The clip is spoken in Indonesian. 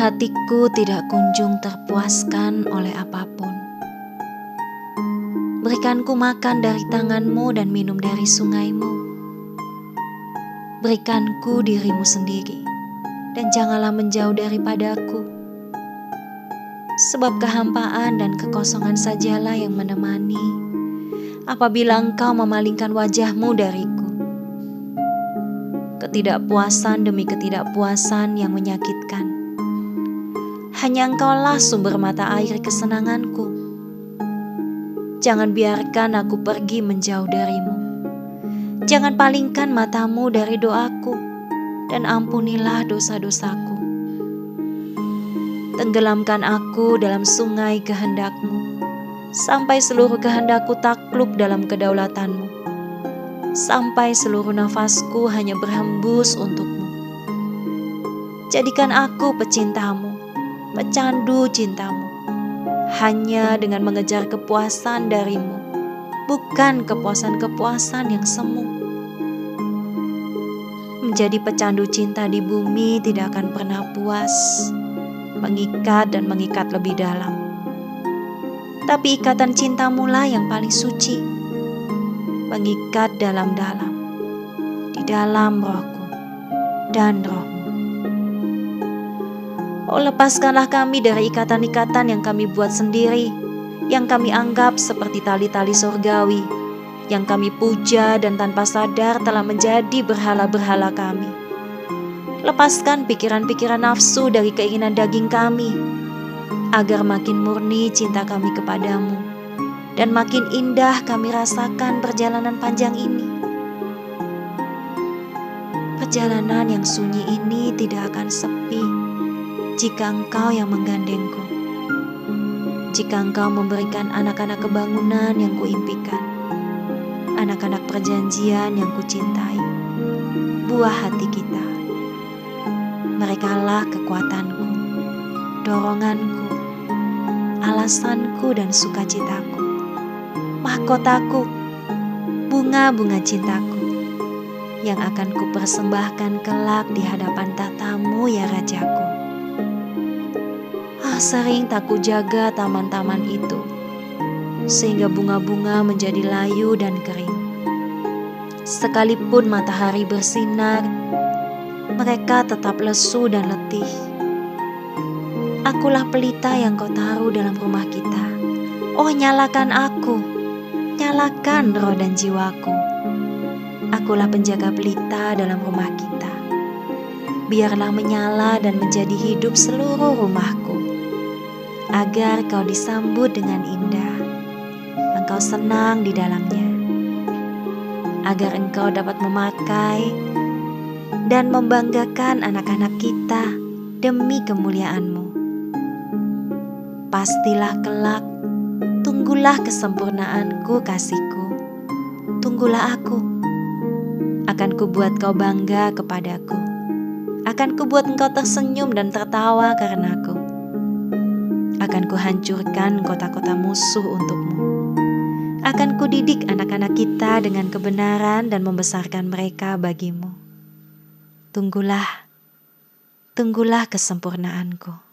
hatiku tidak kunjung terpuaskan oleh apa pun. Berikanku makan dari tanganmu dan minum dari sungaimu. Berikanku dirimu sendiri, dan janganlah menjauh daripadaku. Sebab kehampaan dan kekosongan sajalah yang menemani apabila engkau memalingkan wajahmu dariku. Ketidakpuasan demi ketidakpuasan yang menyakitkan hanya engkaulah sumber mata air kesenanganku. Jangan biarkan aku pergi menjauh darimu. Jangan palingkan matamu dari doaku dan ampunilah dosa-dosaku. Tenggelamkan aku dalam sungai kehendakmu, sampai seluruh kehendakku takluk dalam kedaulatanmu, sampai seluruh nafasku hanya berhembus untukmu. Jadikan aku pecintamu, pecandu cintamu. Hanya dengan mengejar kepuasan darimu, bukan kepuasan-kepuasan yang semu. Menjadi pecandu cinta di bumi tidak akan pernah puas, mengikat dan mengikat lebih dalam. Tapi ikatan cintamu lah yang paling suci, mengikat dalam-dalam, di dalam rohku dan rohmu. Oh lepaskanlah kami dari ikatan-ikatan yang kami buat sendiri, yang kami anggap seperti tali-tali surgawi, yang kami puja dan tanpa sadar telah menjadi berhala-berhala kami. Lepaskan pikiran-pikiran nafsu dari keinginan daging kami, agar makin murni cinta kami kepadamu, dan makin indah kami rasakan perjalanan panjang ini. Perjalanan yang sunyi ini tidak akan sepi jika engkau yang menggandengku, jika engkau memberikan anak-anak kebangunan yang kuimpikan, anak-anak perjanjian yang kucintai, buah hati kita. Merekalah kekuatanku, doronganku, alasanku dan sukacitaku, mahkotaku, bunga-bunga cintaku yang akan kupersembahkan kelak di hadapan tatamu ya Rajaku sering tak kujaga taman-taman itu, sehingga bunga-bunga menjadi layu dan kering. Sekalipun matahari bersinar, mereka tetap lesu dan letih. Akulah pelita yang kau taruh dalam rumah kita. Oh, nyalakan aku, nyalakan roh dan jiwaku. Akulah penjaga pelita dalam rumah kita. Biarlah menyala dan menjadi hidup seluruh rumahku agar kau disambut dengan indah. Engkau senang di dalamnya, agar engkau dapat memakai dan membanggakan anak-anak kita demi kemuliaanmu. Pastilah kelak, tunggulah kesempurnaanku kasihku, tunggulah aku. Akan kubuat kau bangga kepadaku. Akan kubuat engkau tersenyum dan tertawa karenaku akan kuhancurkan kota-kota musuh untukmu. Akan kudidik anak-anak kita dengan kebenaran dan membesarkan mereka bagimu. Tunggulah, tunggulah kesempurnaanku.